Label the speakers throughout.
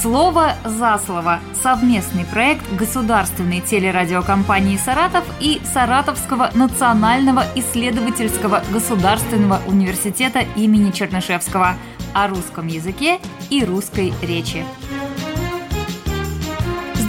Speaker 1: Слово за слово. Совместный проект государственной телерадиокомпании «Саратов» и Саратовского национального исследовательского государственного университета имени Чернышевского о русском языке и русской речи.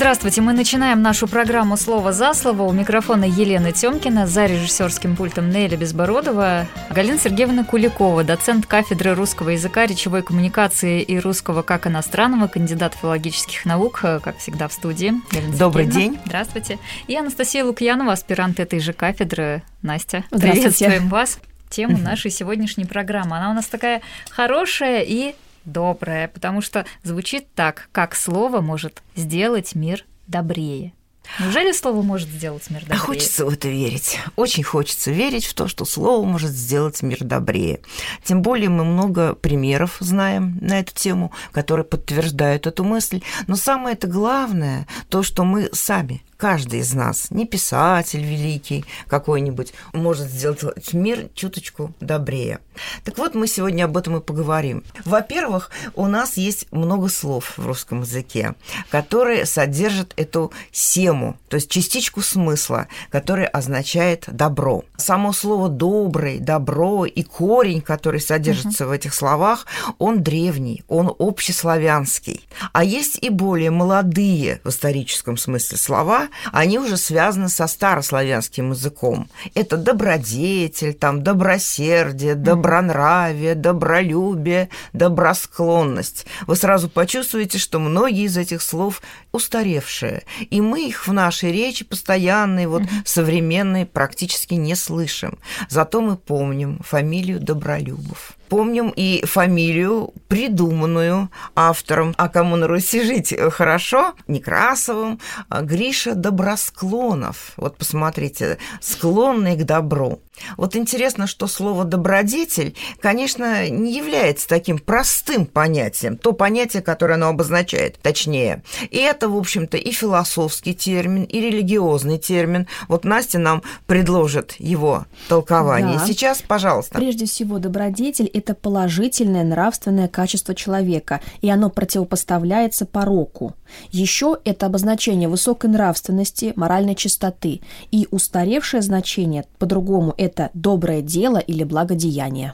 Speaker 1: Здравствуйте, мы начинаем нашу программу «Слово за слово». У микрофона Елена Тёмкина, за режиссерским пультом Неля Безбородова, Галина Сергеевна Куликова, доцент кафедры русского языка, речевой коммуникации и русского как иностранного, кандидат филологических наук, как всегда в студии.
Speaker 2: Галина Добрый день.
Speaker 1: Здравствуйте. И Анастасия Лукьянова, аспирант этой же кафедры. Настя, приветствуем вас. Тему нашей сегодняшней программы. Она у нас такая хорошая и доброе, потому что звучит так, как слово может сделать мир добрее. Неужели слово может сделать мир добрее?
Speaker 2: Хочется в это верить. Очень хочется верить в то, что слово может сделать мир добрее. Тем более мы много примеров знаем на эту тему, которые подтверждают эту мысль. Но самое это главное, то, что мы сами каждый из нас, не писатель великий какой-нибудь, может сделать мир чуточку добрее. Так вот, мы сегодня об этом и поговорим. Во-первых, у нас есть много слов в русском языке, которые содержат эту сему, то есть частичку смысла, который означает добро. Само слово добрый, добро и корень, который содержится угу. в этих словах, он древний, он общеславянский. А есть и более молодые в историческом смысле слова, они уже связаны со старославянским языком. Это добродетель, там, добросердие, добронравие, добролюбие, добросклонность. Вы сразу почувствуете, что многие из этих слов устаревшие, и мы их в нашей речи постоянной, вот современной, практически не слышим. Зато мы помним фамилию Добролюбов помним и фамилию, придуманную автором, а кому на Руси жить хорошо, Некрасовым, а Гриша Добросклонов. Вот посмотрите, склонный к добру. Вот интересно, что слово «добродетель», конечно, не является таким простым понятием, то понятие, которое оно обозначает, точнее. И это, в общем-то, и философский термин, и религиозный термин. Вот Настя нам предложит его толкование. Да. Сейчас, пожалуйста.
Speaker 3: Прежде всего, добродетель – это положительное нравственное качество человека, и оно противопоставляется пороку. Еще это обозначение высокой нравственности, моральной чистоты, и устаревшее значение, по-другому, это доброе дело или благодеяние.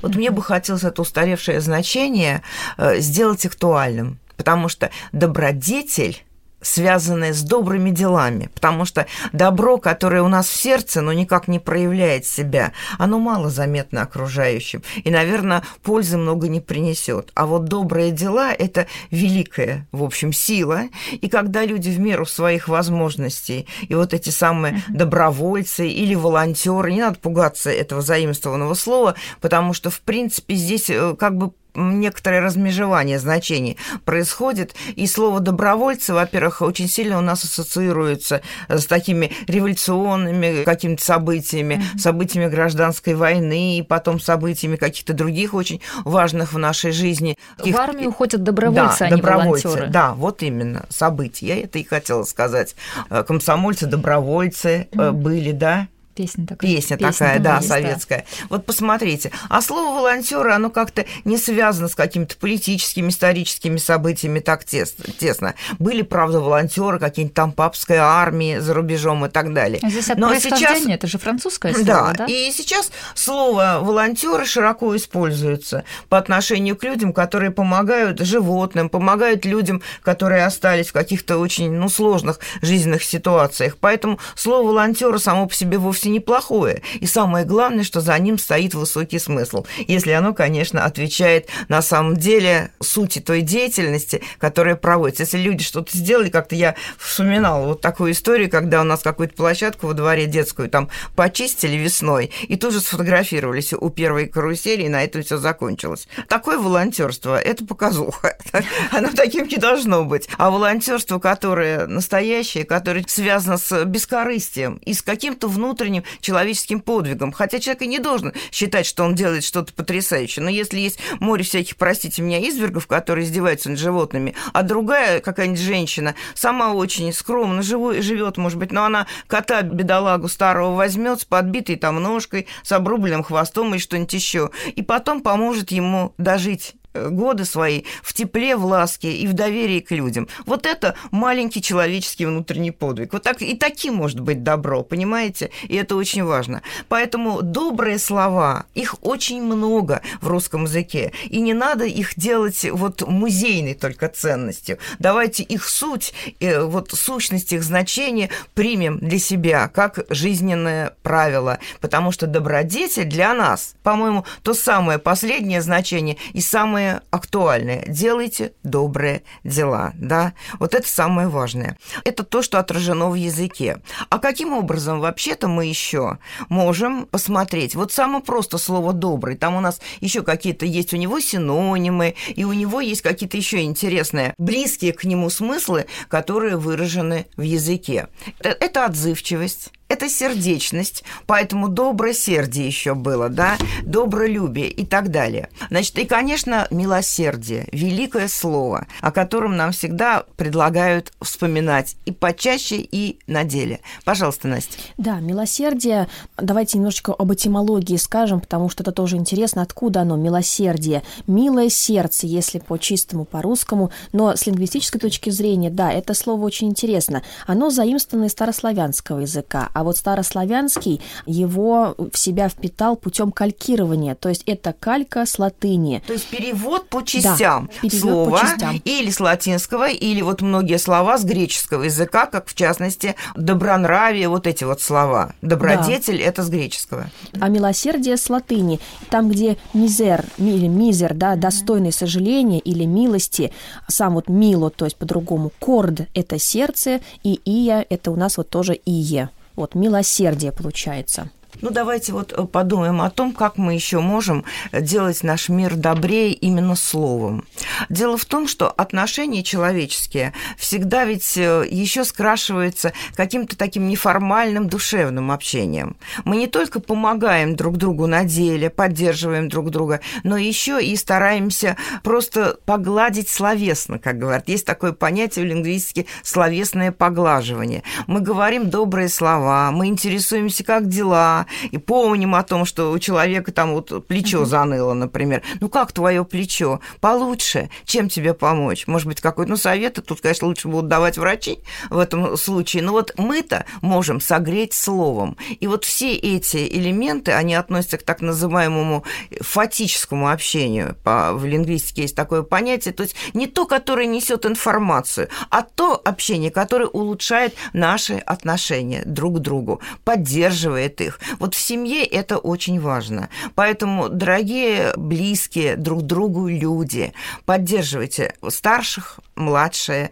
Speaker 2: Вот мне бы хотелось это устаревшее значение э, сделать актуальным, потому что добродетель связанное с добрыми делами, потому что добро, которое у нас в сердце, но никак не проявляет себя, оно мало заметно окружающим и, наверное, пользы много не принесет. А вот добрые дела – это великая, в общем, сила, и когда люди в меру своих возможностей, и вот эти самые добровольцы или волонтеры, не надо пугаться этого заимствованного слова, потому что, в принципе, здесь э, как бы некоторое размежевание значений происходит. И слово «добровольцы», во-первых, очень сильно у нас ассоциируется с такими революционными какими-то событиями, mm-hmm. событиями гражданской войны, и потом событиями каких-то других очень важных в нашей жизни.
Speaker 1: В армию уходят добровольцы, да, а добровольцы, не волонтеры.
Speaker 2: Да, вот именно, события. Я это и хотела сказать. Э, комсомольцы, добровольцы mm-hmm. были, да,
Speaker 1: Песня такая.
Speaker 2: Песня, Песня такая, да, есть, советская. Да. Вот посмотрите. А слово волонтеры, оно как-то не связано с какими-то политическими, историческими событиями так тесно. Были, правда, волонтеры, какие-нибудь там папской армии за рубежом и так далее.
Speaker 1: А здесь от Но сейчас это же французское слово, да, да?
Speaker 2: И сейчас слово волонтеры широко используется по отношению к людям, которые помогают животным, помогают людям, которые остались в каких-то очень ну, сложных жизненных ситуациях. Поэтому слово волонтеры само по себе вовсе вовсе неплохое. И самое главное, что за ним стоит высокий смысл, если оно, конечно, отвечает на самом деле сути той деятельности, которая проводится. Если люди что-то сделали, как-то я вспоминала вот такую историю, когда у нас какую-то площадку во дворе детскую там почистили весной, и тут же сфотографировались у первой карусели, и на этом все закончилось. Такое волонтерство это показуха. Оно таким не должно быть. А волонтерство, которое настоящее, которое связано с бескорыстием и с каким-то внутренним внутренним человеческим подвигом. Хотя человек и не должен считать, что он делает что-то потрясающее. Но если есть море всяких, простите меня, извергов, которые издеваются над животными, а другая какая-нибудь женщина сама очень скромно живет, может быть, но она кота бедолагу старого возьмет с подбитой там ножкой, с обрубленным хвостом или что-нибудь еще, и потом поможет ему дожить годы свои в тепле, в ласке и в доверии к людям. Вот это маленький человеческий внутренний подвиг. Вот так и таким может быть добро, понимаете? И это очень важно. Поэтому добрые слова, их очень много в русском языке. И не надо их делать вот музейной только ценностью. Давайте их суть, э, вот сущность их значения примем для себя как жизненное правило. Потому что добродетель для нас, по-моему, то самое последнее значение и самое актуальное. Делайте добрые дела, да? Вот это самое важное. Это то, что отражено в языке. А каким образом вообще-то мы еще можем посмотреть? Вот самое просто слово «добрый». Там у нас еще какие-то есть у него синонимы, и у него есть какие-то еще интересные, близкие к нему смыслы, которые выражены в языке. Э, это отзывчивость, это сердечность, поэтому доброе сердие еще было, да, добролюбие и так далее. Значит, и, конечно, милосердие, великое слово, о котором нам всегда предлагают вспоминать и почаще, и на деле. Пожалуйста, Настя.
Speaker 3: Да, милосердие, давайте немножечко об этимологии скажем, потому что это тоже интересно, откуда оно, милосердие. Милое сердце, если по чистому, по-русскому, но с лингвистической точки зрения, да, это слово очень интересно. Оно заимствовано из старославянского языка, а вот старославянский его в себя впитал путем калькирования, то есть это калька с латыни.
Speaker 2: То есть перевод по частям да, перевод слова по частям. или с латинского, или вот многие слова с греческого языка, как в частности добронравие, вот эти вот слова. Добродетель да. это с греческого.
Speaker 3: А милосердие с латыни, там, где мизер или мизер, да, достойный сожаления или милости, сам вот мило, то есть по-другому, корд – это сердце, и ия – это у нас вот тоже ие. Вот милосердие получается.
Speaker 2: Ну, давайте вот э, подумаем о том, как мы еще можем делать наш мир добрее именно словом. Дело в том, что отношения человеческие всегда ведь э, еще скрашиваются каким-то таким неформальным душевным общением. Мы не только помогаем друг другу на деле, поддерживаем друг друга, но еще и стараемся просто погладить словесно, как говорят. Есть такое понятие в лингвистике словесное поглаживание. Мы говорим добрые слова, мы интересуемся, как дела, и помним о том, что у человека там вот плечо заныло, например. Ну как твое плечо? Получше. Чем тебе помочь? Может быть, какой-то ну, совет? Тут, конечно, лучше будут давать врачи в этом случае. Но вот мы-то можем согреть словом. И вот все эти элементы, они относятся к так называемому фатическому общению. В лингвистике есть такое понятие. То есть не то, которое несет информацию, а то общение, которое улучшает наши отношения друг к другу, поддерживает их. Вот в семье это очень важно. Поэтому, дорогие, близкие друг другу люди, поддерживайте старших, младшие,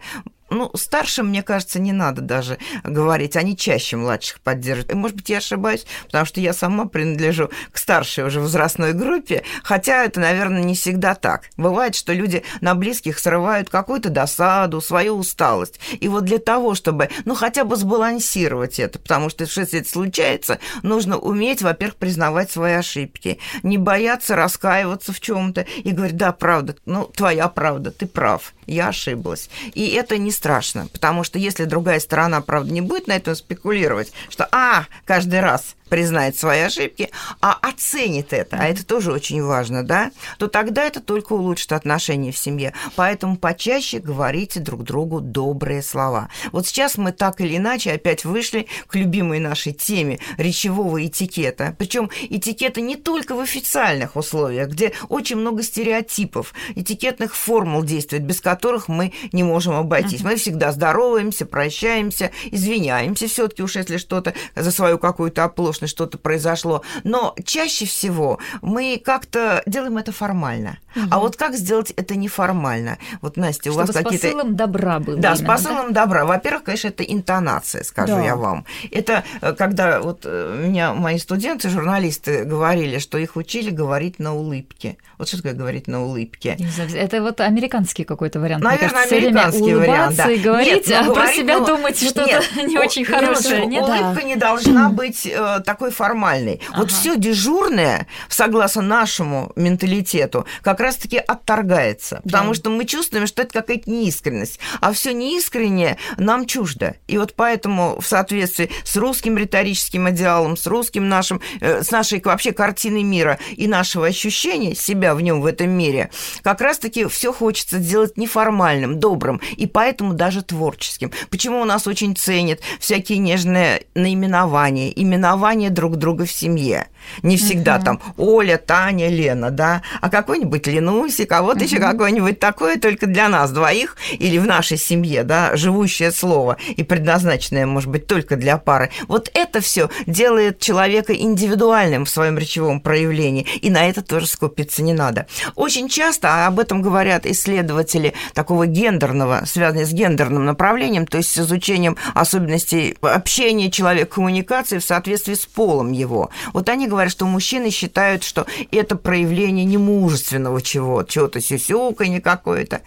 Speaker 2: ну, старшим, мне кажется, не надо даже говорить, они чаще младших поддерживают. И, может быть, я ошибаюсь, потому что я сама принадлежу к старшей уже возрастной группе, хотя это, наверное, не всегда так. Бывает, что люди на близких срывают какую-то досаду, свою усталость. И вот для того, чтобы, ну, хотя бы сбалансировать это, потому что если это случается, нужно уметь, во-первых, признавать свои ошибки, не бояться раскаиваться в чем то и говорить, да, правда, ну, твоя правда, ты прав, я ошиблась. И это не страшно, потому что если другая сторона, правда, не будет на этом спекулировать, что, а, каждый раз признает свои ошибки, а оценит это, а это тоже очень важно, да, то тогда это только улучшит отношения в семье. Поэтому почаще говорите друг другу добрые слова. Вот сейчас мы так или иначе опять вышли к любимой нашей теме речевого этикета. Причем этикета не только в официальных условиях, где очень много стереотипов, этикетных формул действует, без которых мы не можем обойтись. Мы всегда здороваемся, прощаемся, извиняемся все-таки уж если что-то за свою какую-то оплошность конечно, что-то произошло, но чаще всего мы как-то делаем это формально. Угу. А вот как сделать это неформально? Вот, Настя,
Speaker 1: у
Speaker 2: Чтобы вас какие-то...
Speaker 1: с посылом добра было.
Speaker 2: Да, именно, с посылом да? добра. Во-первых, конечно, это интонация, скажу да. я вам. Это э, когда вот э, меня мои студенты, журналисты говорили, что их учили говорить на улыбке. Вот что такое говорить на улыбке?
Speaker 1: Это вот американский какой-то вариант.
Speaker 2: Наверное, кажется, американский вариант, да.
Speaker 1: и говорить, нет, а про себя ну, думать что-то не очень хорошее.
Speaker 2: Нет, улыбка не должна быть э, такой формальной. Вот все дежурное, согласно нашему менталитету, как раз-таки отторгается, потому да. что мы чувствуем, что это какая-то неискренность, а все неискреннее нам чуждо. И вот поэтому в соответствии с русским риторическим идеалом, с русским нашим, э, с нашей вообще картиной мира и нашего ощущения себя в нем в этом мире, как раз-таки все хочется делать неформальным, добрым, и поэтому даже творческим. Почему у нас очень ценят всякие нежные наименования, именования друг друга в семье. Не всегда угу. там Оля, Таня, Лена, да, а какой-нибудь Ленусик, а вот угу. еще какое-нибудь такое только для нас двоих или в нашей семье, да, живущее слово и предназначенное, может быть, только для пары. Вот это все делает человека индивидуальным в своем речевом проявлении, и на это тоже скупиться не надо. Очень часто, а об этом говорят исследователи такого гендерного, связанные с гендерным направлением, то есть с изучением особенностей общения человека, коммуникации в соответствии с полом его. Вот они говорят, что мужчины считают, что это проявление немужественного чего-то, чего-то сюсюканье какое-то.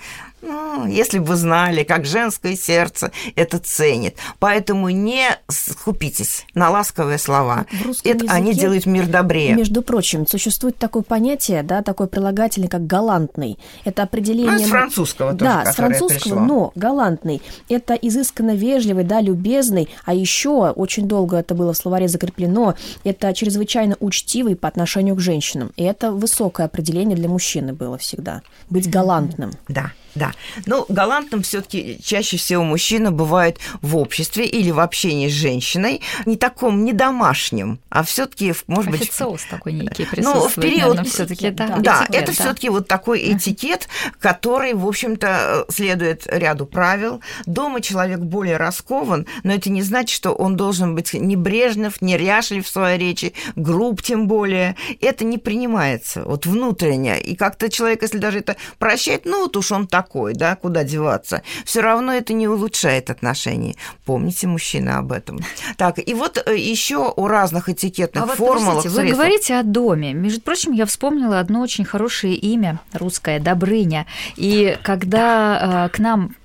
Speaker 2: Ну, если бы знали, как женское сердце это ценит. Поэтому не скупитесь на ласковые слова. это они делают мир добрее.
Speaker 3: Между прочим, существует такое понятие, да, такой прилагательный, как галантный. Это определение... Ну,
Speaker 2: с французского тоже,
Speaker 3: Да, с французского, пришло. но галантный. Это изысканно вежливый, да, любезный, а еще очень долго это было в словаре закреплено, это чрезвычайно учтивый по отношению к женщинам. И это высокое определение для мужчины было всегда. Быть галантным.
Speaker 2: Да. Да. Ну, галантным все-таки чаще всего мужчина бывает в обществе или в общении с женщиной, не таком, не домашним, а все-таки, может быть...
Speaker 1: Официоз такой некий присутствует, ну, в период...
Speaker 2: все-таки да, да, этикет, это да. все-таки вот такой этикет, который, в общем-то, следует ряду правил. Дома человек более раскован, но это не значит, что он должен быть небрежнев, неряшлив в своей речи, груб тем более. Это не принимается, вот внутренне. И как-то человек, если даже это прощает, ну, вот уж он так такой, да, куда деваться, все равно это не улучшает отношения. Помните, мужчина, об этом. Так, и вот э, еще у разных этикетных а вот, формул.
Speaker 1: Вы говорите о доме. Между прочим, я вспомнила одно очень хорошее имя русское Добрыня. И когда э, к нам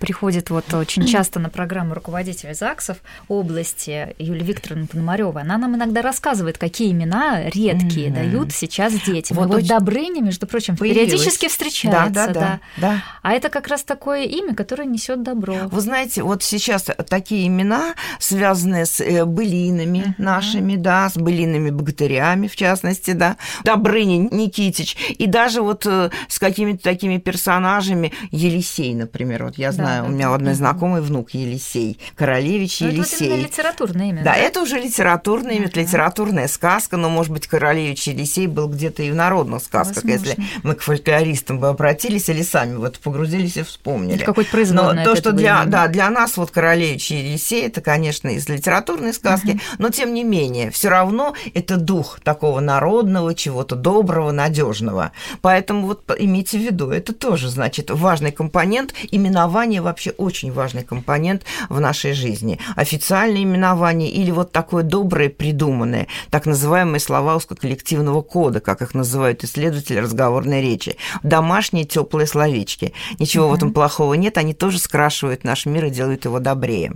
Speaker 1: приходит вот очень часто на программу руководителя ЗАГСов области Юлия Викторовна Пономарева, она нам иногда рассказывает, какие имена редкие mm-hmm. дают сейчас детям. Вот, вот Добрыня, между прочим, Появилась. периодически встречается. Да, да, да. да. А это как раз такое имя, которое несет добро.
Speaker 2: Вы знаете, вот сейчас такие имена, связанные с э, былинами uh-huh. нашими, да, с былинами богатырями, в частности, да, Добрыня Никитич, и даже вот э, с какими-то такими персонажами, Елисей, например, вот я знаю, да, у меня у одной знакомой внук Елисей, Королевич но ну, Елисей. Это
Speaker 1: вот литературное имя.
Speaker 2: Да, да, это уже литературное имя, uh-huh. литературная сказка, но, может быть, Королевич Елисей был где-то и в народных сказках, Возможно. если мы к фольклористам бы обратились или сами вот погрузились и вспомнили.
Speaker 1: Какой-то производное.
Speaker 2: Но то, что для, да, для нас вот Королевич и Елисей, это, конечно, из литературной сказки, uh-huh. но тем не менее, все равно это дух такого народного, чего-то доброго, надежного. Поэтому вот имейте в виду, это тоже, значит, важный компонент. Именование вообще очень важный компонент в нашей жизни. Официальное именование или вот такое доброе, придуманное, так называемые слова узкоколлективного кода, как их называют исследователи разговорной речи. Домашние теплые словечки книжки. Ничего угу. в этом плохого нет, они тоже скрашивают наш мир и делают его добрее.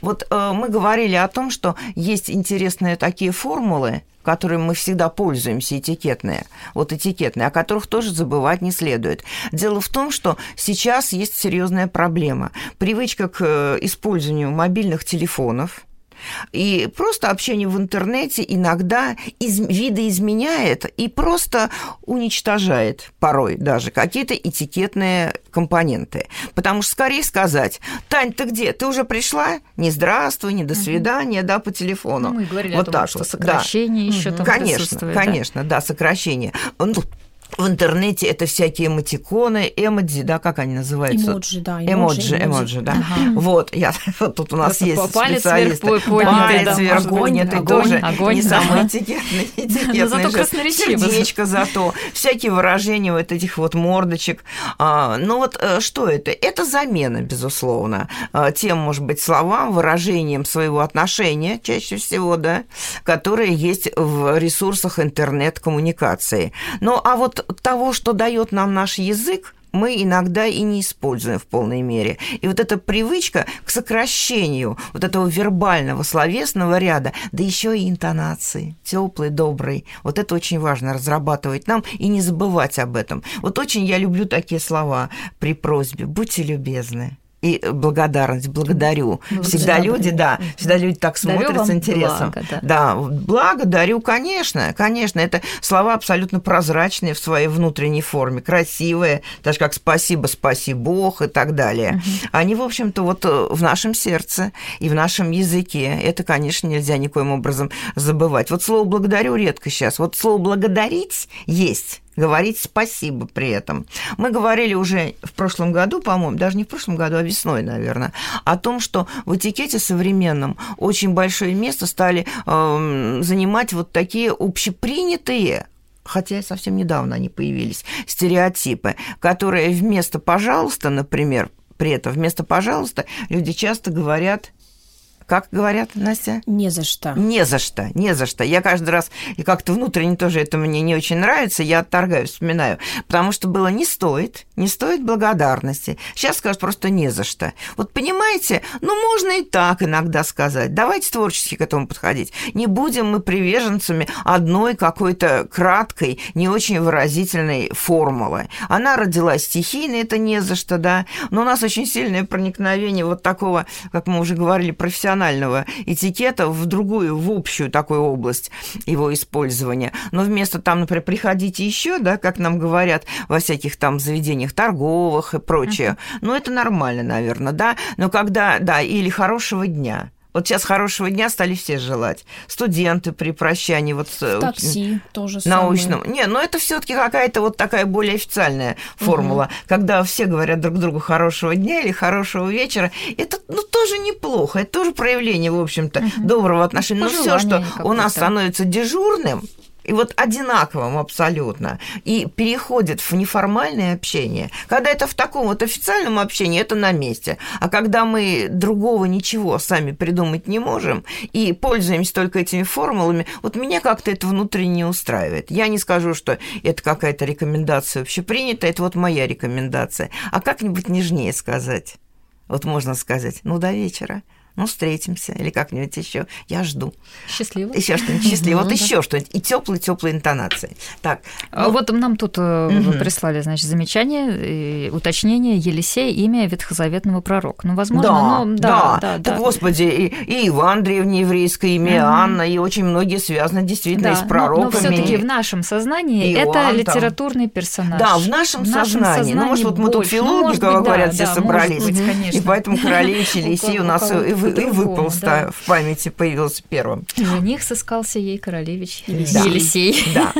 Speaker 2: Вот э, мы говорили о том, что есть интересные такие формулы, которыми мы всегда пользуемся, этикетные, вот этикетные, о которых тоже забывать не следует. Дело в том, что сейчас есть серьезная проблема. Привычка к э, использованию мобильных телефонов – и просто общение в интернете иногда из, видоизменяет и просто уничтожает порой даже какие-то этикетные компоненты. Потому что скорее сказать, Тань, ты где? Ты уже пришла? Не здравствуй, не до свидания, угу. да, по телефону.
Speaker 1: Ну, мы говорили вот о том, так что вот. сокращение да. еще угу. там
Speaker 2: Конечно, конечно, да, сокращение. В интернете это всякие эмотиконы, эмодзи, да, как они называются?
Speaker 3: Эмоджи, да.
Speaker 2: Эмоджи, эмоджи, да. Ага. Вот, я, вот тут у нас Просто есть
Speaker 1: палец
Speaker 2: специалисты.
Speaker 1: Вверх поднятый,
Speaker 2: палец вверх поднятый
Speaker 1: огонь,
Speaker 2: тоже
Speaker 1: огонь,
Speaker 2: не да. самый этикетный, этикетный
Speaker 1: Но зато красноречиво.
Speaker 2: Сердечко зато, всякие выражения вот этих вот мордочек. А, ну вот э, что это? Это замена, безусловно, а, тем, может быть, словам, выражением своего отношения, чаще всего, да, которые есть в ресурсах интернет-коммуникации. Ну, а вот того, что дает нам наш язык, мы иногда и не используем в полной мере. И вот эта привычка к сокращению вот этого вербального словесного ряда, да еще и интонации, теплый, добрый, вот это очень важно разрабатывать нам и не забывать об этом. Вот очень я люблю такие слова при просьбе «будьте любезны» и благодарность, благодарю. Ну, всегда люди, да, всегда люди так смотрят с интересом. Благо, да. да, благодарю, конечно, конечно, это слова абсолютно прозрачные в своей внутренней форме, красивые, даже как спасибо, спаси Бог и так далее. Угу. Они, в общем-то, вот э, в нашем сердце и в нашем языке. Это, конечно, нельзя никоим образом забывать. Вот слово благодарю редко сейчас. Вот слово благодарить есть говорить спасибо при этом. Мы говорили уже в прошлом году, по-моему, даже не в прошлом году, а весной, наверное, о том, что в этикете современном очень большое место стали э, занимать вот такие общепринятые хотя совсем недавно они появились, стереотипы, которые вместо «пожалуйста», например, при этом вместо «пожалуйста» люди часто говорят как говорят, Настя?
Speaker 3: Не за что.
Speaker 2: Не за что, не за что. Я каждый раз, и как-то внутренне тоже это мне не очень нравится, я отторгаю, вспоминаю. Потому что было не стоит, не стоит благодарности. Сейчас скажут просто не за что. Вот понимаете, ну можно и так иногда сказать. Давайте творчески к этому подходить. Не будем мы приверженцами одной какой-то краткой, не очень выразительной формулы. Она родилась стихийно, это не за что, да. Но у нас очень сильное проникновение вот такого, как мы уже говорили, профессионального профессионального этикета в другую, в общую такую область его использования. Но вместо там, например, приходите еще, да, как нам говорят во всяких там заведениях торговых и прочее, uh-huh. ну это нормально, наверное, да. Но когда, да, или хорошего дня. Вот сейчас хорошего дня стали все желать. Студенты при прощании. Вот,
Speaker 3: в такси тоже
Speaker 2: научном. Самое. Не, но это все таки какая-то вот такая более официальная формула. Угу. Когда все говорят друг другу хорошего дня или хорошего вечера, это ну, тоже неплохо. Это тоже проявление, в общем-то, угу. доброго отношения. Но все, что у нас становится дежурным, и вот одинаковым абсолютно, и переходит в неформальное общение. Когда это в таком вот официальном общении, это на месте. А когда мы другого ничего сами придумать не можем и пользуемся только этими формулами, вот меня как-то это внутренне устраивает. Я не скажу, что это какая-то рекомендация общепринятая, это вот моя рекомендация. А как-нибудь нежнее сказать. Вот можно сказать, ну, до вечера ну, встретимся, или как-нибудь еще. Я жду.
Speaker 1: Счастливо.
Speaker 2: Еще что-нибудь счастливо. Вот еще что-нибудь. И теплые теплые интонации. Так.
Speaker 1: А ну... Вот нам тут угу. прислали, значит, замечание, уточнение Елисей, имя ветхозаветного пророка. Ну, возможно,
Speaker 2: да, но... да, да, да. Так, господи, и, Иван древнееврейское имя. Анна, и очень многие связаны действительно да, с пророками. Но,
Speaker 1: все-таки в нашем сознании это литературный персонаж.
Speaker 2: Да, в нашем, в сознании. Ну, может, вот мы тут филологи, ну, говорят, да, все да, собрались. И поэтому королевич Елисей у нас и и выпал да. в памяти, появился первым.
Speaker 1: Жених сыскался ей королевич Елисей.
Speaker 2: Да.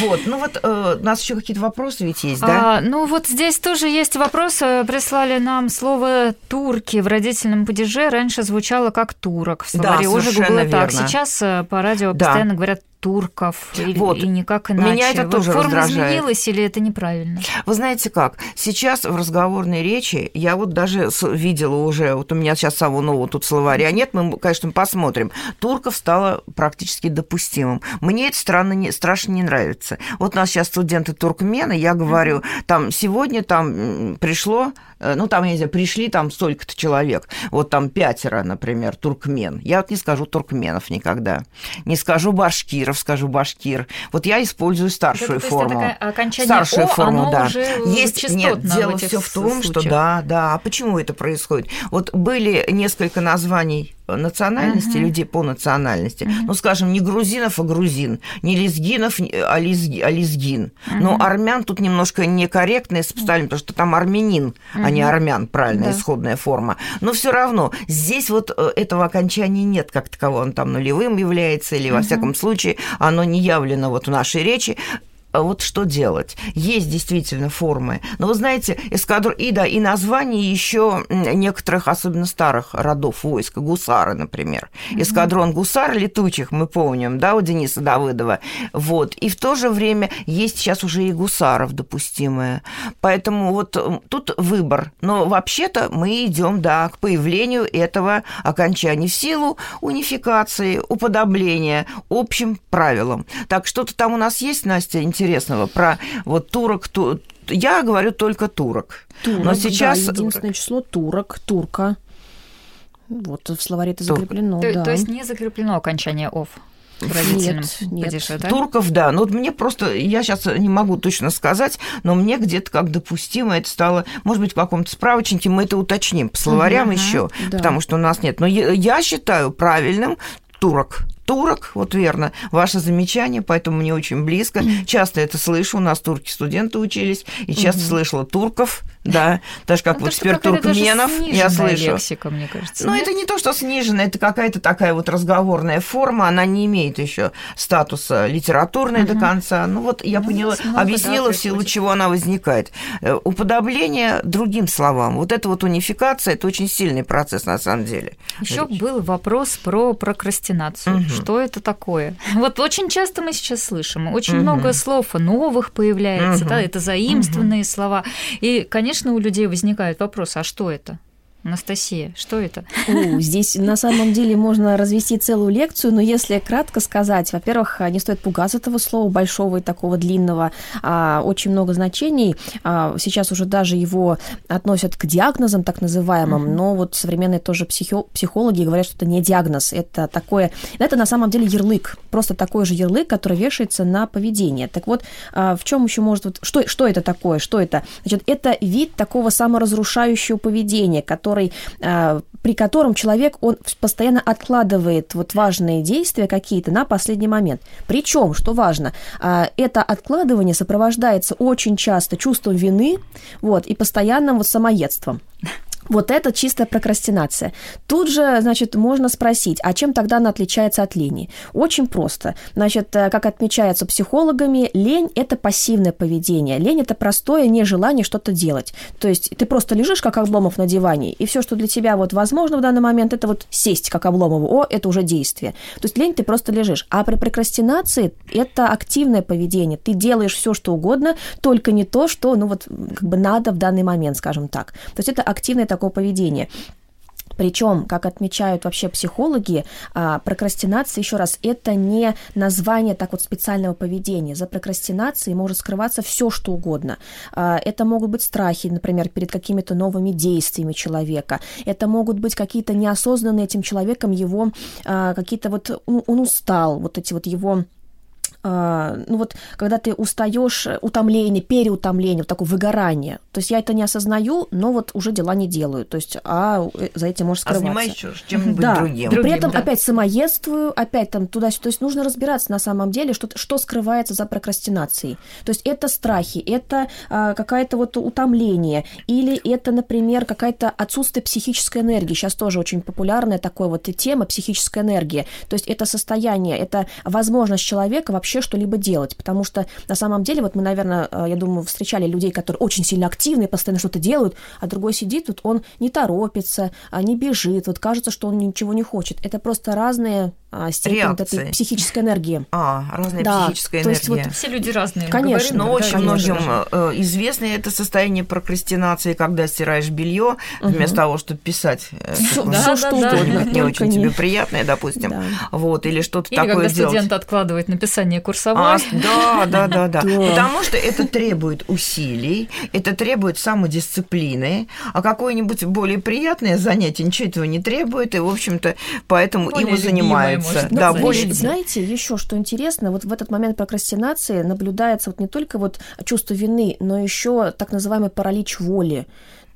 Speaker 2: Вот, ну вот э, у нас еще какие-то вопросы ведь есть, да?
Speaker 1: А, ну вот здесь тоже есть вопросы. Прислали нам слово «турки» в родительном падеже раньше звучало как «турок» в словаре. Да, Уже было так. Сейчас э, по радио да. постоянно говорят турков вот. и никак иначе.
Speaker 2: Меня это вот тоже форма раздражает.
Speaker 1: изменилась или это неправильно?
Speaker 2: Вы знаете как? Сейчас в разговорной речи я вот даже видела уже, вот у меня сейчас самого нового тут словаря нет, мы, конечно, посмотрим. Турков стало практически допустимым. Мне это странно, не, страшно не нравится. Вот у нас сейчас студенты туркмены, я говорю, там сегодня там пришло ну, там, я не знаю, пришли там столько-то человек, вот там пятеро, например, туркмен. Я вот не скажу туркменов никогда. Не скажу башкиров, скажу башкир. Вот я использую старшую
Speaker 1: это,
Speaker 2: форму.
Speaker 1: окончание старшую О, форму, да. Уже
Speaker 2: Есть, нет, дело все в том, случаях. что да, да. А почему это происходит? Вот были несколько названий национальности, uh-huh. людей по национальности. Uh-huh. Ну, скажем, не грузинов, а грузин, не лезгинов, а, лезги, а лезгин. Uh-huh. Но армян тут немножко некорректно поставлено, потому что там армянин, uh-huh. а не армян, правильная да. исходная форма. Но все равно здесь вот э, этого окончания нет как такового, он там нулевым является, или, во uh-huh. всяком случае, оно не явлено вот в нашей речи. А вот что делать? Есть действительно формы. Но вы знаете, эскадр и да, и название еще некоторых, особенно старых родов войска, гусары, например. Эскадрон гусар летучих, мы помним, да, у Дениса Давыдова. Вот. И в то же время есть сейчас уже и гусаров допустимые. Поэтому вот тут выбор. Но вообще-то мы идем, да, к появлению этого окончания в силу унификации, уподобления общим правилам. Так, что-то там у нас есть, Настя, интересно интересного про вот турок, ту, я говорю только турок.
Speaker 3: турок Но сейчас... Да, единственное число турок, турка. Вот в словаре это закреплено,
Speaker 1: то,
Speaker 3: да.
Speaker 1: То есть не закреплено окончание «ов»? родительным
Speaker 3: нет, нет.
Speaker 2: да? Турков, да. Но вот мне просто, я сейчас не могу точно сказать, но мне где-то как допустимо это стало, может быть, в каком-то справочнике мы это уточним по словарям угу, еще, да. потому что у нас нет. Но я считаю правильным турок турок, вот верно, ваше замечание, поэтому мне очень близко. Часто это слышу, у нас турки студенты учились, и часто угу. слышала турков, да, даже как ну, вот теперь туркменов я слышу.
Speaker 1: лексика, мне кажется.
Speaker 2: Но это не то, что снижено, это какая-то такая вот разговорная форма, она не имеет еще статуса литературной угу. до конца. Ну вот я ну, поняла, много, объяснила, да, в силу чего она возникает. Э, уподобление другим словам. Вот эта вот унификация, это очень сильный процесс на самом деле.
Speaker 1: Еще был вопрос про прокрастинацию. Угу. Что это такое? Вот очень часто мы сейчас слышим, очень угу. много слов новых появляется, угу. да, это заимствованные угу. слова. И, конечно, у людей возникает вопрос, а что это? Анастасия, что это?
Speaker 3: О, здесь на самом деле можно развести целую лекцию, но если кратко сказать, во-первых, не стоит пугаться этого слова большого и такого длинного, а, очень много значений. А, сейчас уже даже его относят к диагнозам так называемым, mm-hmm. но вот современные тоже психо- психологи говорят, что это не диагноз, это такое, это на самом деле ярлык, просто такой же ярлык, который вешается на поведение. Так вот, а, в чем еще может, вот, что, что это такое, что это? Значит, это вид такого саморазрушающего поведения, который который, а, при котором человек, он постоянно откладывает вот важные действия какие-то на последний момент. Причем, что важно, а, это откладывание сопровождается очень часто чувством вины вот, и постоянным вот самоедством. Вот это чистая прокрастинация. Тут же, значит, можно спросить, а чем тогда она отличается от лени? Очень просто. Значит, э, как отмечается психологами, лень – это пассивное поведение. Лень – это простое нежелание что-то делать. То есть ты просто лежишь, как Обломов на диване, и все, что для тебя вот возможно в данный момент, это вот сесть, как Обломову. О, это уже действие. То есть лень – ты просто лежишь. А при прокрастинации – это активное поведение. Ты делаешь все, что угодно, только не то, что, ну вот, как бы надо в данный момент, скажем так. То есть это активное такого поведения. Причем, как отмечают вообще психологи, а, прокрастинация, еще раз, это не название так вот специального поведения. За прокрастинацией может скрываться все, что угодно. А, это могут быть страхи, например, перед какими-то новыми действиями человека. Это могут быть какие-то неосознанные этим человеком его а, какие-то вот он устал, вот эти вот его ну вот, когда ты устаешь, утомление, переутомление, вот такое выгорание. То есть я это не осознаю, но вот уже дела не делаю. То есть, а э, за этим может скрываться. А
Speaker 2: занимаюсь чем-нибудь да. другим.
Speaker 3: При этом да. опять самоедствую, опять там туда-сюда. То есть нужно разбираться на самом деле, что, что скрывается за прокрастинацией. То есть это страхи, это а, какое-то вот утомление, или это, например, какая-то отсутствие психической энергии. Сейчас тоже очень популярная такая вот тема психическая энергия. То есть это состояние, это возможность человека вообще вообще что-либо делать, потому что на самом деле, вот мы, наверное, э, я думаю, встречали людей, которые очень сильно активны, постоянно что-то делают, а другой сидит, вот он не торопится, а не бежит, вот кажется, что он ничего не хочет. Это просто разные степень вот этой психической энергии.
Speaker 2: А, разная да, психическая энергия. есть вот
Speaker 1: все люди разные.
Speaker 3: Конечно.
Speaker 2: Но очень многим э, известно это состояние прокрастинации, когда стираешь белье угу. вместо того, чтобы писать
Speaker 3: э, все, да, что да, угодно,
Speaker 2: не очень не... тебе приятное, допустим, да. вот или что-то или такое
Speaker 1: когда студент откладывает написание курсовой. А,
Speaker 2: да, да, да, да, потому что это требует усилий, это требует самодисциплины, а какое-нибудь более приятное занятие ничего этого не требует, и в общем-то поэтому им и занимаются
Speaker 3: может да, более... Знаете, еще что интересно, вот в этот момент прокрастинации наблюдается вот не только вот чувство вины, но еще так называемый паралич воли.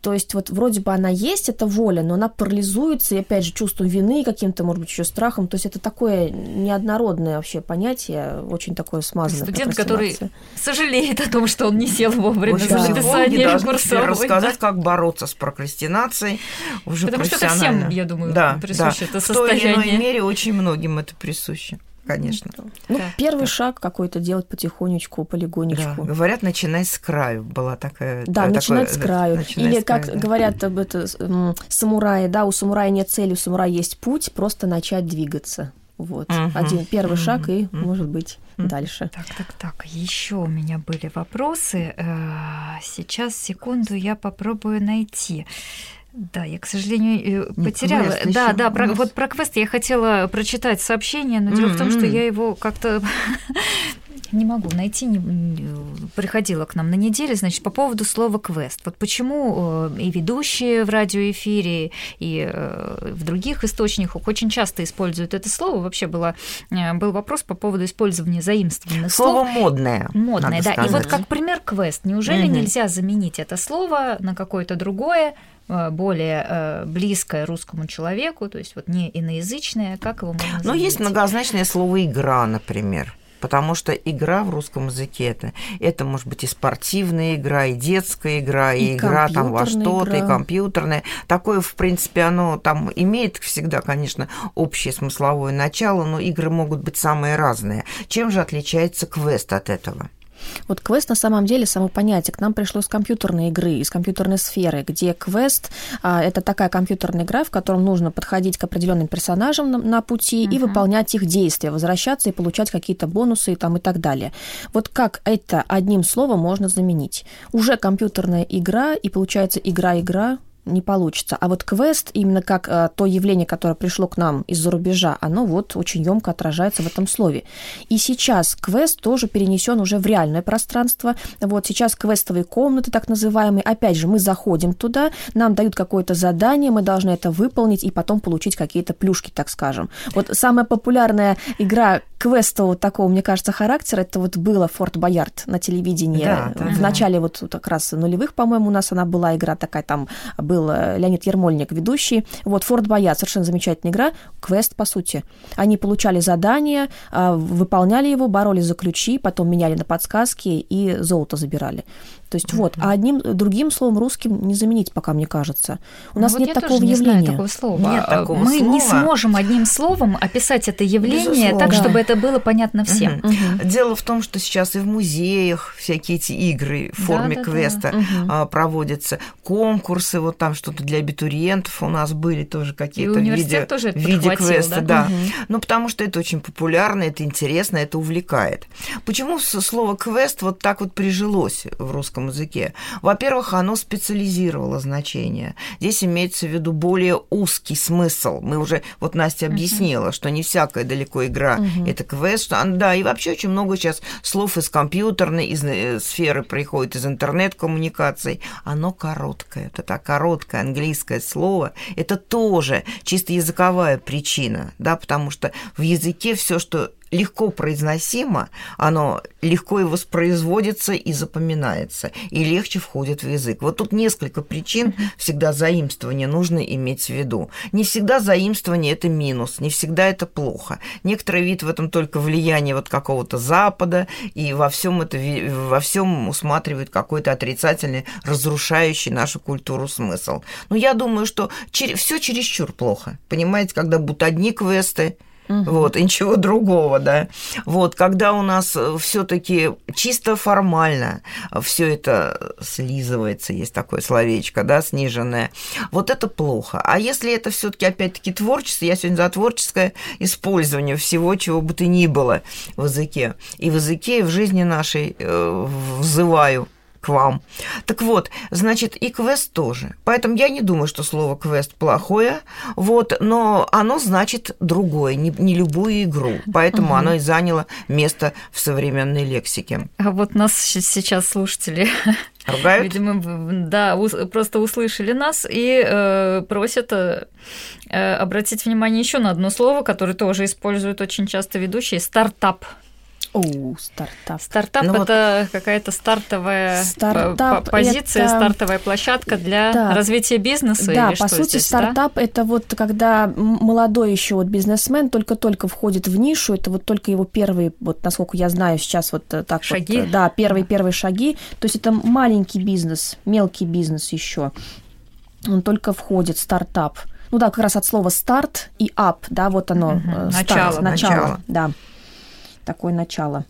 Speaker 3: То есть вот вроде бы она есть, эта воля, но она парализуется, и опять же чувством вины, каким-то, может быть, еще страхом. То есть это такое неоднородное вообще понятие, очень такое смазанное.
Speaker 1: Студент, который сожалеет о том, что он не сел вовремя за написание курсовой.
Speaker 2: рассказать, как бороться с прокрастинацией уже
Speaker 1: Потому что это всем, я думаю, да, присуще да. это состояние. В
Speaker 2: той или иной мере очень многим это присуще конечно.
Speaker 3: Ну, да, первый да. шаг какой-то делать потихонечку, полигонечку.
Speaker 2: Да. Говорят, начинай с краю. Была такая...
Speaker 3: Да, такое, начинать с краю. Начинай Или, с как краю, говорят об это самураи, да, у самурая нет цели, у самурая есть путь, просто начать двигаться. Вот. Угу. Один первый угу. шаг, и, угу. может быть, угу. дальше.
Speaker 1: Так, так, так. Еще у меня были вопросы. Э, сейчас, секунду, я попробую найти. Да, я, к сожалению, Нет, потеряла. Да, да, про, вот про квест я хотела прочитать сообщение, но mm-hmm. дело в том, что я его как-то Не могу найти, не, приходила к нам на неделе, значит, по поводу слова «квест». Вот почему э, и ведущие в радиоэфире, и э, в других источниках очень часто используют это слово. Вообще было, э, был вопрос по поводу использования заимствованных
Speaker 2: слово
Speaker 1: слов.
Speaker 2: Слово модное.
Speaker 1: Модное, да. Сказать. И вот как пример «квест». Неужели угу. нельзя заменить это слово на какое-то другое, более близкое русскому человеку, то есть вот не иноязычное, как его можно?
Speaker 2: Ну, есть многозначное слово «игра», например потому что игра в русском языке это, это может быть и спортивная игра, и детская игра, и, и игра там во что-то, и компьютерная. Такое, в принципе, оно там имеет всегда, конечно, общее смысловое начало, но игры могут быть самые разные. Чем же отличается квест от этого?
Speaker 3: Вот квест на самом деле само понятие к нам пришло из компьютерной игры, из компьютерной сферы, где квест а, это такая компьютерная игра, в котором нужно подходить к определенным персонажам на, на пути uh-huh. и выполнять их действия, возвращаться и получать какие-то бонусы и там и так далее. Вот как это одним словом можно заменить? Уже компьютерная игра и получается игра-игра не получится. А вот квест, именно как э, то явление, которое пришло к нам из-за рубежа, оно вот очень емко отражается в этом слове. И сейчас квест тоже перенесен уже в реальное пространство. Вот сейчас квестовые комнаты, так называемые, опять же, мы заходим туда, нам дают какое-то задание, мы должны это выполнить и потом получить какие-то плюшки, так скажем. Вот самая популярная игра квестового такого, мне кажется, характера, это вот было Форт Боярд на телевидении. Да, да, в начале вот как раз нулевых, по-моему, у нас она была игра такая, там был э, Леонид Ермольник ведущий. Вот Форт Боярд, совершенно замечательная игра, квест, по сути. Они получали задание, а, выполняли его, боролись за ключи, потом меняли на подсказки и золото забирали. То есть вот, а одним другим словом русским не заменить пока, мне кажется. У ну, нас вот нет такого
Speaker 1: не
Speaker 3: явления.
Speaker 1: Знаю такого слова.
Speaker 2: Нет такого
Speaker 1: Мы
Speaker 2: слова.
Speaker 1: не сможем одним словом описать это явление Безусловно. так, чтобы это было понятно всем.
Speaker 2: Угу. Угу. Дело в том, что сейчас и в музеях всякие эти игры в форме да, да, квеста да. Угу. проводятся, конкурсы, вот там что-то для абитуриентов у нас были тоже какие-то в виде, тоже в виде квеста, да. да. Угу. Ну, потому что это очень популярно, это интересно, это увлекает. Почему слово квест вот так вот прижилось в русском русском языке. Во-первых, оно специализировало значение. Здесь имеется в виду более узкий смысл. Мы уже, вот Настя объяснила, uh-huh. что не всякая далеко игра uh-huh. это квест, что, да, и вообще очень много сейчас слов из компьютерной, из э, сферы приходит, из интернет-коммуникаций. Оно короткое, это так короткое английское слово, это тоже чисто языковая причина, да, потому что в языке все, что легко произносимо, оно легко и воспроизводится и запоминается, и легче входит в язык. Вот тут несколько причин всегда заимствования нужно иметь в виду. Не всегда заимствование – это минус, не всегда это плохо. Некоторый вид в этом только влияние вот какого-то Запада, и во всем это во всем усматривает какой-то отрицательный, разрушающий нашу культуру смысл. Но я думаю, что все чересчур плохо. Понимаете, когда будут одни квесты, Угу. Вот, и ничего другого, да. Вот, когда у нас все-таки чисто формально все это слизывается, есть такое словечко, да, сниженное, вот это плохо. А если это все-таки опять-таки творчество, я сегодня за творческое использование всего, чего бы то ни было в языке. И в языке, и в жизни нашей э, взываю к вам. Так вот, значит, и квест тоже. Поэтому я не думаю, что слово квест плохое, вот, но оно значит другое, не, не любую игру. Поэтому угу. оно и заняло место в современной лексике.
Speaker 1: А вот нас сейчас слушатели
Speaker 2: Ругают?
Speaker 1: Видимо, да, просто услышали нас и э, просят э, обратить внимание еще на одно слово, которое тоже используют очень часто ведущие стартап.
Speaker 3: О, стартап.
Speaker 1: Стартап ну, это вот какая-то стартовая стартап позиция, это... стартовая площадка для да. развития бизнеса.
Speaker 3: Да,
Speaker 1: или
Speaker 3: по
Speaker 1: что
Speaker 3: сути,
Speaker 1: здесь,
Speaker 3: стартап
Speaker 1: да?
Speaker 3: это вот когда молодой еще вот бизнесмен только-только входит в нишу, это вот только его первые, вот насколько я знаю, сейчас вот э, так
Speaker 1: шаги.
Speaker 3: вот, да, первые первые шаги. То есть это маленький бизнес, мелкий бизнес еще. Он только входит стартап. Ну да, как раз от слова старт и ап, да, вот оно.
Speaker 1: Угу. Старт, начало,
Speaker 3: начало, начало, да такое начало.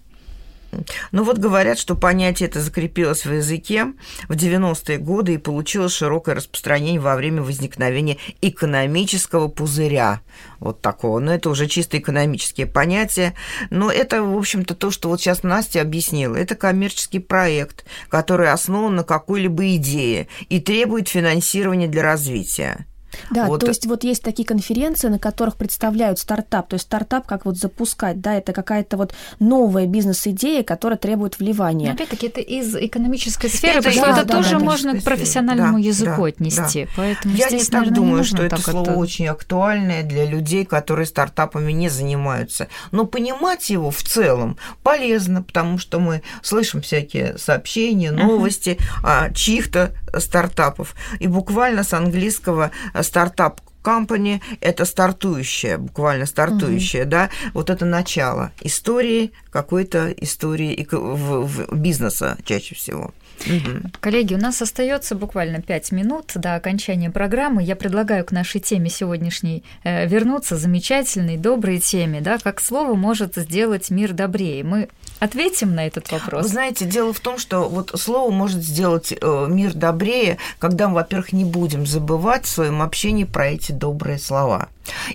Speaker 2: Ну вот говорят, что понятие это закрепилось в языке в 90-е годы и получило широкое распространение во время возникновения экономического пузыря. Вот такого. Но это уже чисто экономические понятия. Но это, в общем-то, то, что вот сейчас Настя объяснила. Это коммерческий проект, который основан на какой-либо идее и требует финансирования для развития.
Speaker 3: Да, вот. то есть вот есть такие конференции, на которых представляют стартап. То есть стартап как вот запускать, да, это какая-то вот новая бизнес-идея, которая требует вливания. Но
Speaker 1: опять-таки это из экономической сферы, это, потому что да, это да, тоже да, можно к профессиональному да, языку да, отнести. Да. Поэтому
Speaker 2: Я здесь, не так наверное, думаю, не что это слово это... очень актуальное для людей, которые стартапами не занимаются. Но понимать его в целом полезно, потому что мы слышим всякие сообщения, новости uh-huh. о чьих-то стартапов. И буквально с английского стартап company – это стартующее, буквально стартующее, угу. да, вот это начало истории, какой-то истории в, в бизнеса чаще всего.
Speaker 1: Угу. Коллеги, у нас остается буквально пять минут до окончания программы. Я предлагаю к нашей теме сегодняшней э, вернуться, замечательной, доброй теме, да, как слово может сделать мир добрее. Мы ответим на этот вопрос.
Speaker 2: Вы знаете, дело в том, что вот слово может сделать э, мир добрее, когда мы, во-первых, не будем забывать в своем общении про эти добрые слова.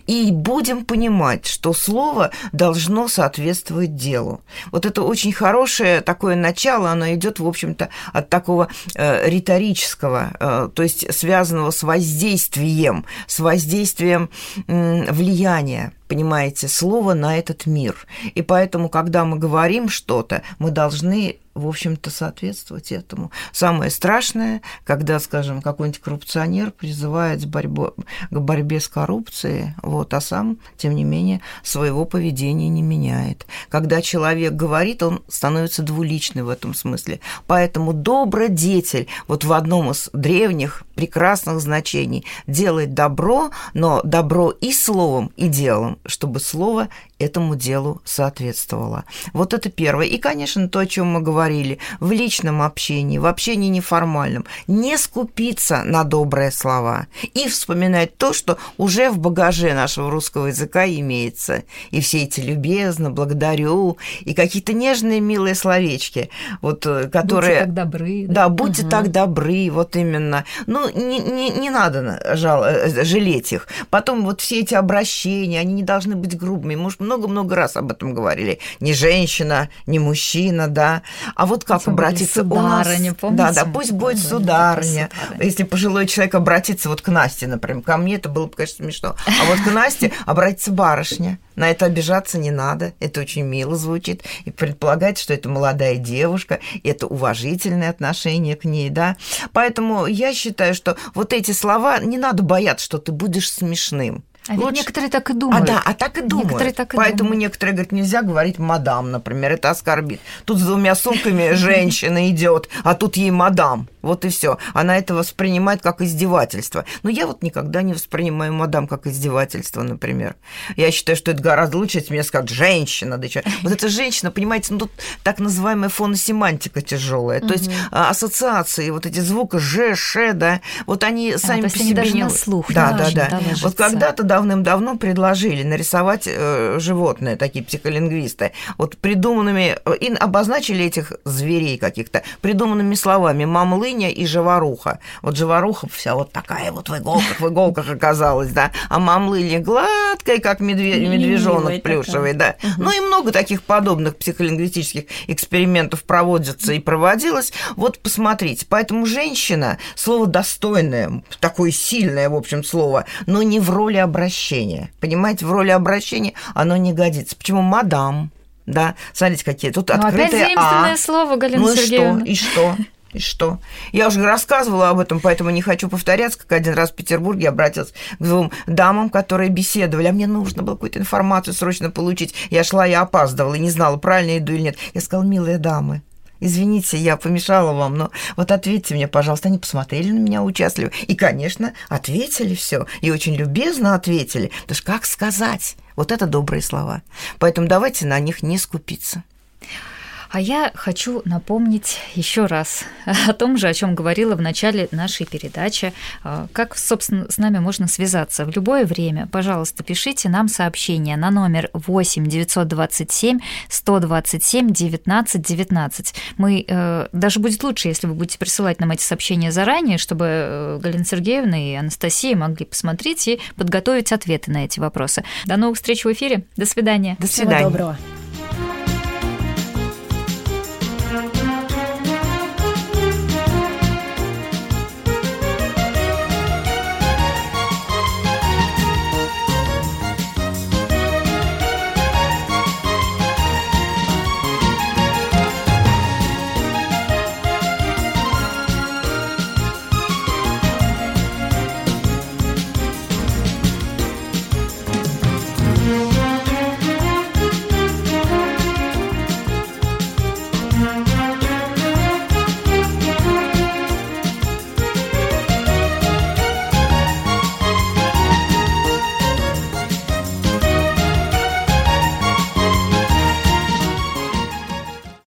Speaker 2: И будем понимать, что слово должно соответствовать делу. Вот это очень хорошее такое начало, оно идет, в общем-то, от такого э, риторического, э, то есть связанного с воздействием, с воздействием э, влияния понимаете, слово на этот мир. И поэтому, когда мы говорим что-то, мы должны в общем-то, соответствовать этому. Самое страшное, когда, скажем, какой-нибудь коррупционер призывает к борьбе с коррупцией, вот, а сам, тем не менее, своего поведения не меняет. Когда человек говорит, он становится двуличный в этом смысле. Поэтому добродетель, вот в одном из древних прекрасных значений, делает добро, но добро и словом, и делом, чтобы слово этому делу соответствовало. Вот это первое. И, конечно, то, о чем мы говорили, в личном общении, в общении неформальном, не скупиться на добрые слова и вспоминать то, что уже в багаже нашего русского языка имеется. И все эти любезно, благодарю, и какие-то нежные, милые словечки, вот, э, которые...
Speaker 1: Будьте так добры.
Speaker 2: Да, да будьте угу. так добры, вот именно. Ну, не, не, не надо жал, э, жалеть их. Потом вот все эти обращения, они не должны быть грубыми. Может, много-много раз об этом говорили. Не женщина, не мужчина, да. А вот как Тем обратиться
Speaker 1: сударыня, нас...
Speaker 2: Помните? Да, да, пусть будет сударыня. сударыня. Если пожилой человек обратится вот к Насте, например, ко мне это было бы, конечно, смешно. А вот к Насте обратится барышня. На это обижаться не надо, это очень мило звучит, и предполагать, что это молодая девушка, это уважительное отношение к ней, да. Поэтому я считаю, что вот эти слова не надо бояться, что ты будешь смешным.
Speaker 1: А Лучше... ведь некоторые так и думают.
Speaker 2: А да, а так и думают. Некоторые так и Поэтому думают. некоторые говорят, нельзя говорить мадам, например, это оскорбит. Тут с двумя сумками женщина идет, а тут ей мадам. Вот и все. Она это воспринимает как издевательство. Но я вот никогда не воспринимаю мадам как издевательство, например. Я считаю, что это гораздо лучше, если мне скажут женщина. Да вот эта женщина, понимаете, ну тут так называемая фоносемантика тяжелая. То есть а, ассоциации, вот эти звуки ж, ш, да, вот они сами по себе
Speaker 1: не... слух
Speaker 2: да, да, да. Вот когда-то давным-давно предложили нарисовать э, животные, такие психолингвисты, вот придуманными, э, и обозначили этих зверей каких-то, придуманными словами «мамлыня» и «живоруха». Вот живоруха вся вот такая вот в иголках, в иголках оказалась, да, а мамлыня гладкая, как медведь, медвежонок плюшевый, да. Ну и много таких подобных психолингвистических экспериментов проводится и проводилось. Вот посмотрите, поэтому женщина, слово достойное, такое сильное, в общем, слово, но не в роли обращения обращения. Понимаете, в роли обращения оно не годится. Почему мадам? Да, смотрите, какие тут Но открытые опять
Speaker 1: заимственное а. слово, Галина
Speaker 2: ну
Speaker 1: Сергеевна.
Speaker 2: и что? И что? И что? Я уже рассказывала об этом, поэтому не хочу повторяться, как один раз в Петербурге обратился к двум дамам, которые беседовали, а мне нужно было какую-то информацию срочно получить. Я шла, я опаздывала и не знала, правильно иду или нет. Я сказала, милые дамы, извините, я помешала вам, но вот ответьте мне, пожалуйста. Они посмотрели на меня участливо и, конечно, ответили все и очень любезно ответили. Потому что как сказать? Вот это добрые слова. Поэтому давайте на них не скупиться.
Speaker 1: А я хочу напомнить еще раз о том же, о чем говорила в начале нашей передачи. А, как, собственно, с нами можно связаться? В любое время, пожалуйста, пишите нам сообщение на номер 8 927 127 19 19. Мы, э, даже будет лучше, если вы будете присылать нам эти сообщения заранее, чтобы э, Галина Сергеевна и Анастасия могли посмотреть и подготовить ответы на эти вопросы. До новых встреч в эфире. До свидания.
Speaker 2: До свидания.
Speaker 3: Всего доброго.